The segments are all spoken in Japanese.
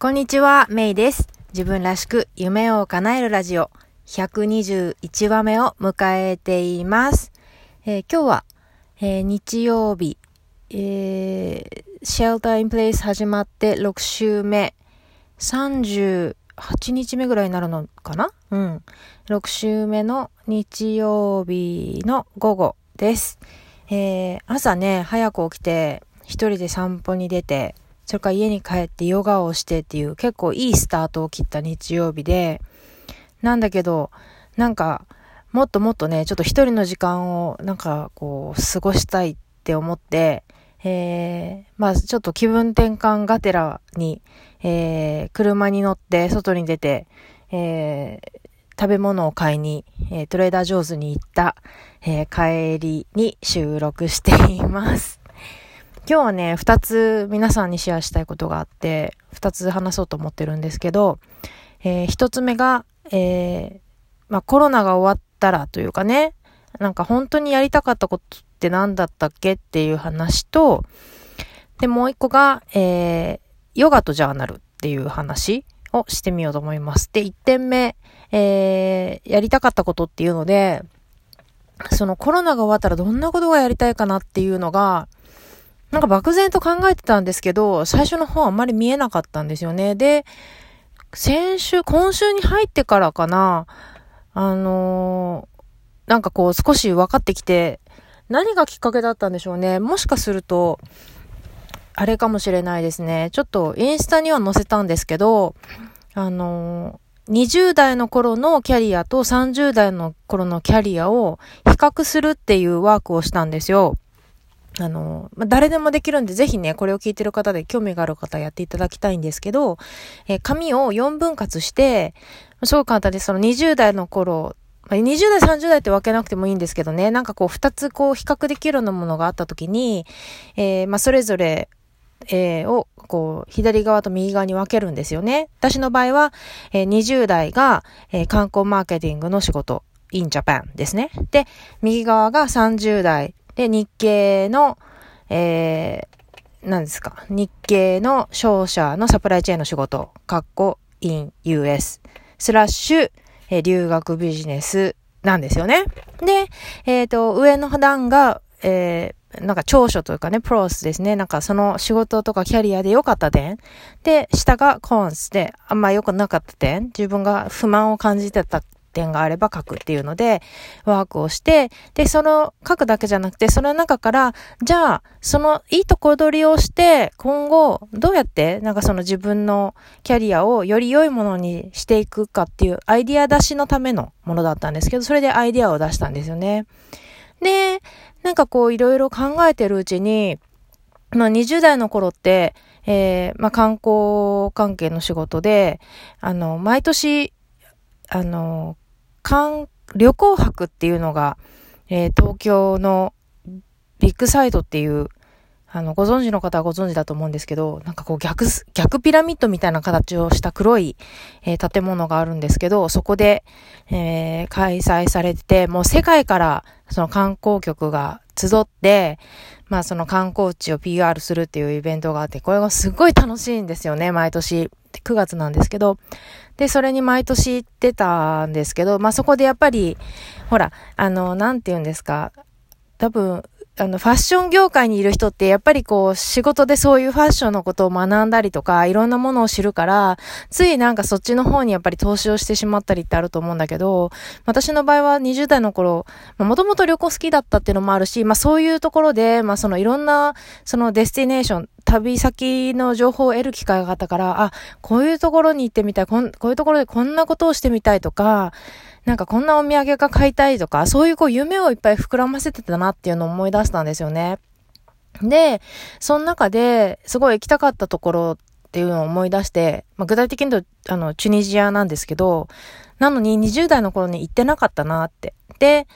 こんにちは、メイです。自分らしく夢を叶えるラジオ121話目を迎えています。えー今日は、えー日曜日、えー、シェルターインプレイス始まって6週目、38日目ぐらいになるのかな？うん。6週目の日曜日の午後です。えー朝ね、早く起きて、一人で散歩に出て、それから家に帰ってヨガをしてっていう結構いいスタートを切った日曜日で、なんだけど、なんか、もっともっとね、ちょっと一人の時間をなんかこう、過ごしたいって思って、えー、まあちょっと気分転換がてらに、えー、車に乗って外に出て、えー、食べ物を買いに、えートレーダー上手に行った、えー帰りに収録しています。今日はね、二つ皆さんにシェアしたいことがあって、二つ話そうと思ってるんですけど、えー一つ目が、えーまあコロナが終わったらというかね、なんか本当にやりたかったことって何だったっけっていう話と、で、もう一個が、えーヨガとジャーナルっていう話をしてみようと思います。で、一点目、えーやりたかったことっていうので、そのコロナが終わったらどんなことがやりたいかなっていうのが、なんか漠然と考えてたんですけど、最初の方あんまり見えなかったんですよね。で、先週、今週に入ってからかな、あのーなんかこう少し分かってきて、何がきっかけだったんでしょうね。もしかすると、あれかもしれないですね。ちょっとインスタには載せたんですけど、あのー20代の頃のキャリアと30代の頃のキャリアを比較するっていうワークをしたんですよ。あの、まあ、誰でもできるんで、ぜひね、これを聞いてる方で興味がある方やっていただきたいんですけど、えー紙を4分割して、すごい簡単です、その20代の頃、まあ20代、30代って分けなくてもいいんですけどね、なんかこう、2つこう、比較できるようなものがあった時に、えーまあ、それぞれ、えーを、こう、左側と右側に分けるんですよね。私の場合は、えー20代が、えー観光マーケティングの仕事、in Japan ですね。で、右側が30代で日系の、えー、何ですか、日系の商社のサプライチェーンの仕事、かっこ in US、スラッシュ、えー留学ビジネスなんですよね。で、えっ、と、上の段が、えーなんか長所というかね、プロスですね。なんかその仕事とかキャリアで良かった点。で、下がコンスであんま良くなかった点。自分が不満を感じてた点があれば書くっていうので、ワークをして、で、その書くだけじゃなくて、その中から、じゃあ、そのいいとこ取りをして、今後、どうやって、なんかその自分のキャリアをより良いものにしていくかっていうアイディア出しのためのものだったんですけど、それでアイディアを出したんですよね。で、なんかこういろいろ考えてるうちに、まあ20代の頃って、えーまあ観光関係の仕事で、あの、毎年、あの、観旅行博っていうのが、えー東京のビッグサイトっていう、あの、ご存知の方はご存知だと思うんですけど、なんかこう逆、逆ピラミッドみたいな形をした黒い、えー建物があるんですけど、そこで、えー開催されてて、もう世界からその観光局が集って、まあその観光地を PR するっていうイベントがあって、これがすごい楽しいんですよね、毎年。9月なんですけど。で、それに毎年行ってたんですけど、まあそこでやっぱり、ほら、あの、なんて言うんですか、多分、あの、ファッション業界にいる人って、やっぱりこう、仕事でそういうファッションのことを学んだりとか、いろんなものを知るから、ついなんかそっちの方にやっぱり投資をしてしまったりってあると思うんだけど、私の場合は20代の頃、もともと旅行好きだったっていうのもあるし、まあそういうところで、まあそのいろんな、そのデスティネーション、旅先の情報を得る機会があったから、あ、こういうところに行ってみたい、こんこういうところでこんなことをしてみたいとか、なんかこんなお土産が買いたいとか、そういうこう夢をいっぱい膨らませてたなっていうのを思い出したんですよね。で、その中で、すごい行きたかったところっていうのを思い出して、まあ、具体的に言うと、あの、チュニジアなんですけど、なのに20代の頃に行ってなかったなって。で、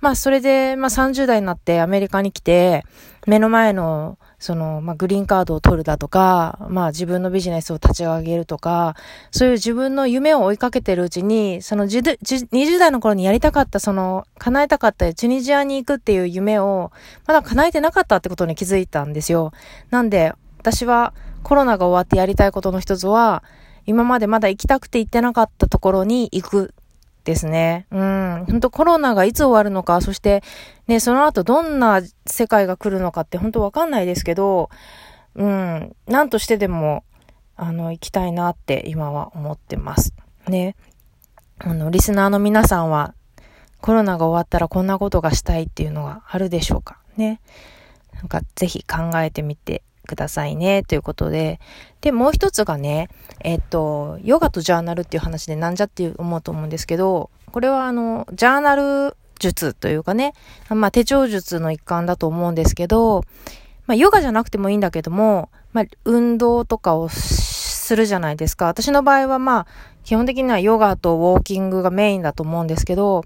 まあ、それで、まあ、30代になってアメリカに来て、目の前の、その、まあ、グリーンカードを取るだとか、まあ、自分のビジネスを立ち上げるとか、そういう自分の夢を追いかけてるうちに、そのじゅじゅ20代の頃にやりたかった、その、叶えたかったチュニジアに行くっていう夢を、まだ叶えてなかったってことに気づいたんですよ。なんで、私は、コロナが終わってやりたいことの一つは、今までまだ行きたくて行ってなかったところに行くですね。うん。本当コロナがいつ終わるのか、そして、ね、その後どんな世界が来るのかって本当わかんないですけど、うん。なんとしてでも、あの、行きたいなって今は思ってます。ね。あの、リスナーの皆さんは、コロナが終わったらこんなことがしたいっていうのがあるでしょうかね。なんか、ぜひ考えてみてくださいね、ということで。で、もう一つがね、えっと、ヨガとジャーナルっていう話でなんじゃって思うと思うんですけど、これはあの、ジャーナル術というかね、まあ手帳術の一環だと思うんですけど、まあヨガじゃなくてもいいんだけども、まあ運動とかをするじゃないですか。私の場合はまあ基本的にはヨガとウォーキングがメインだと思うんですけど、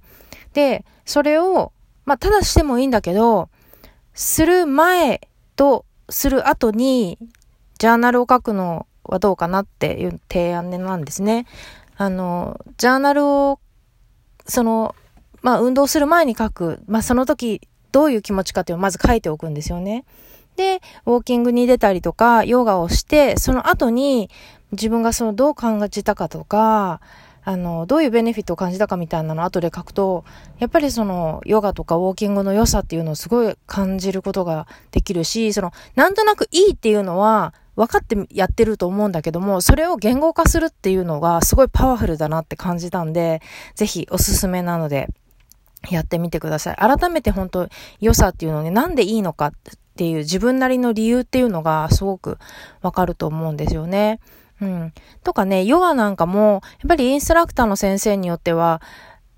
で、それを、まあただしてもいいんだけど、する前とする後に、ジャーナルを書くのはどうかなっていう提案なんですね。あの、ジャーナルを、その、まあ、運動する前に書く。まあ、その時、どういう気持ちかっていうのをまず書いておくんですよね。で、ウォーキングに出たりとか、ヨガをして、その後に、自分がそのどう感じたかとか、あの、どういうベネフィットを感じたかみたいなのを後で書くと、やっぱりその、ヨガとかウォーキングの良さっていうのをすごい感じることができるし、その、なんとなくいいっていうのは、分かってやってると思うんだけども、それを言語化するっていうのがすごいパワフルだなって感じたんで、ぜひおすすめなので、やってみてください。改めて本当良さっていうのね、なんでいいのかっていう自分なりの理由っていうのがすごくわかると思うんですよね。うん。とかね、ヨガなんかも、やっぱりインストラクターの先生によっては、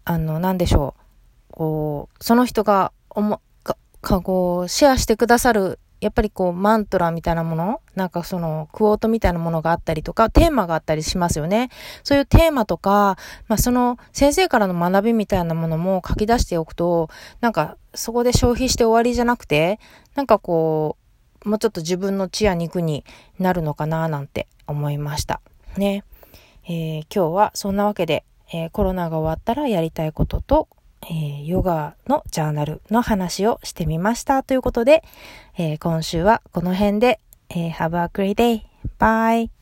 あの、なんでしょう。こう、その人が、おも、か、か、こう、シェアしてくださる、やっぱりこう、マントラみたいなものなんかその、クォートみたいなものがあったりとか、テーマがあったりしますよね。そういうテーマとか、まあ、その、先生からの学びみたいなものも書き出しておくと、なんか、そこで消費して終わりじゃなくて、なんかこう、もうちょっと自分の血や肉になるのかななんて思いました。ね。えー、今日はそんなわけで、えー、コロナが終わったらやりたいことと、えー、ヨガのジャーナルの話をしてみましたということで、え今週はこの辺で、え Have a great day. Bye.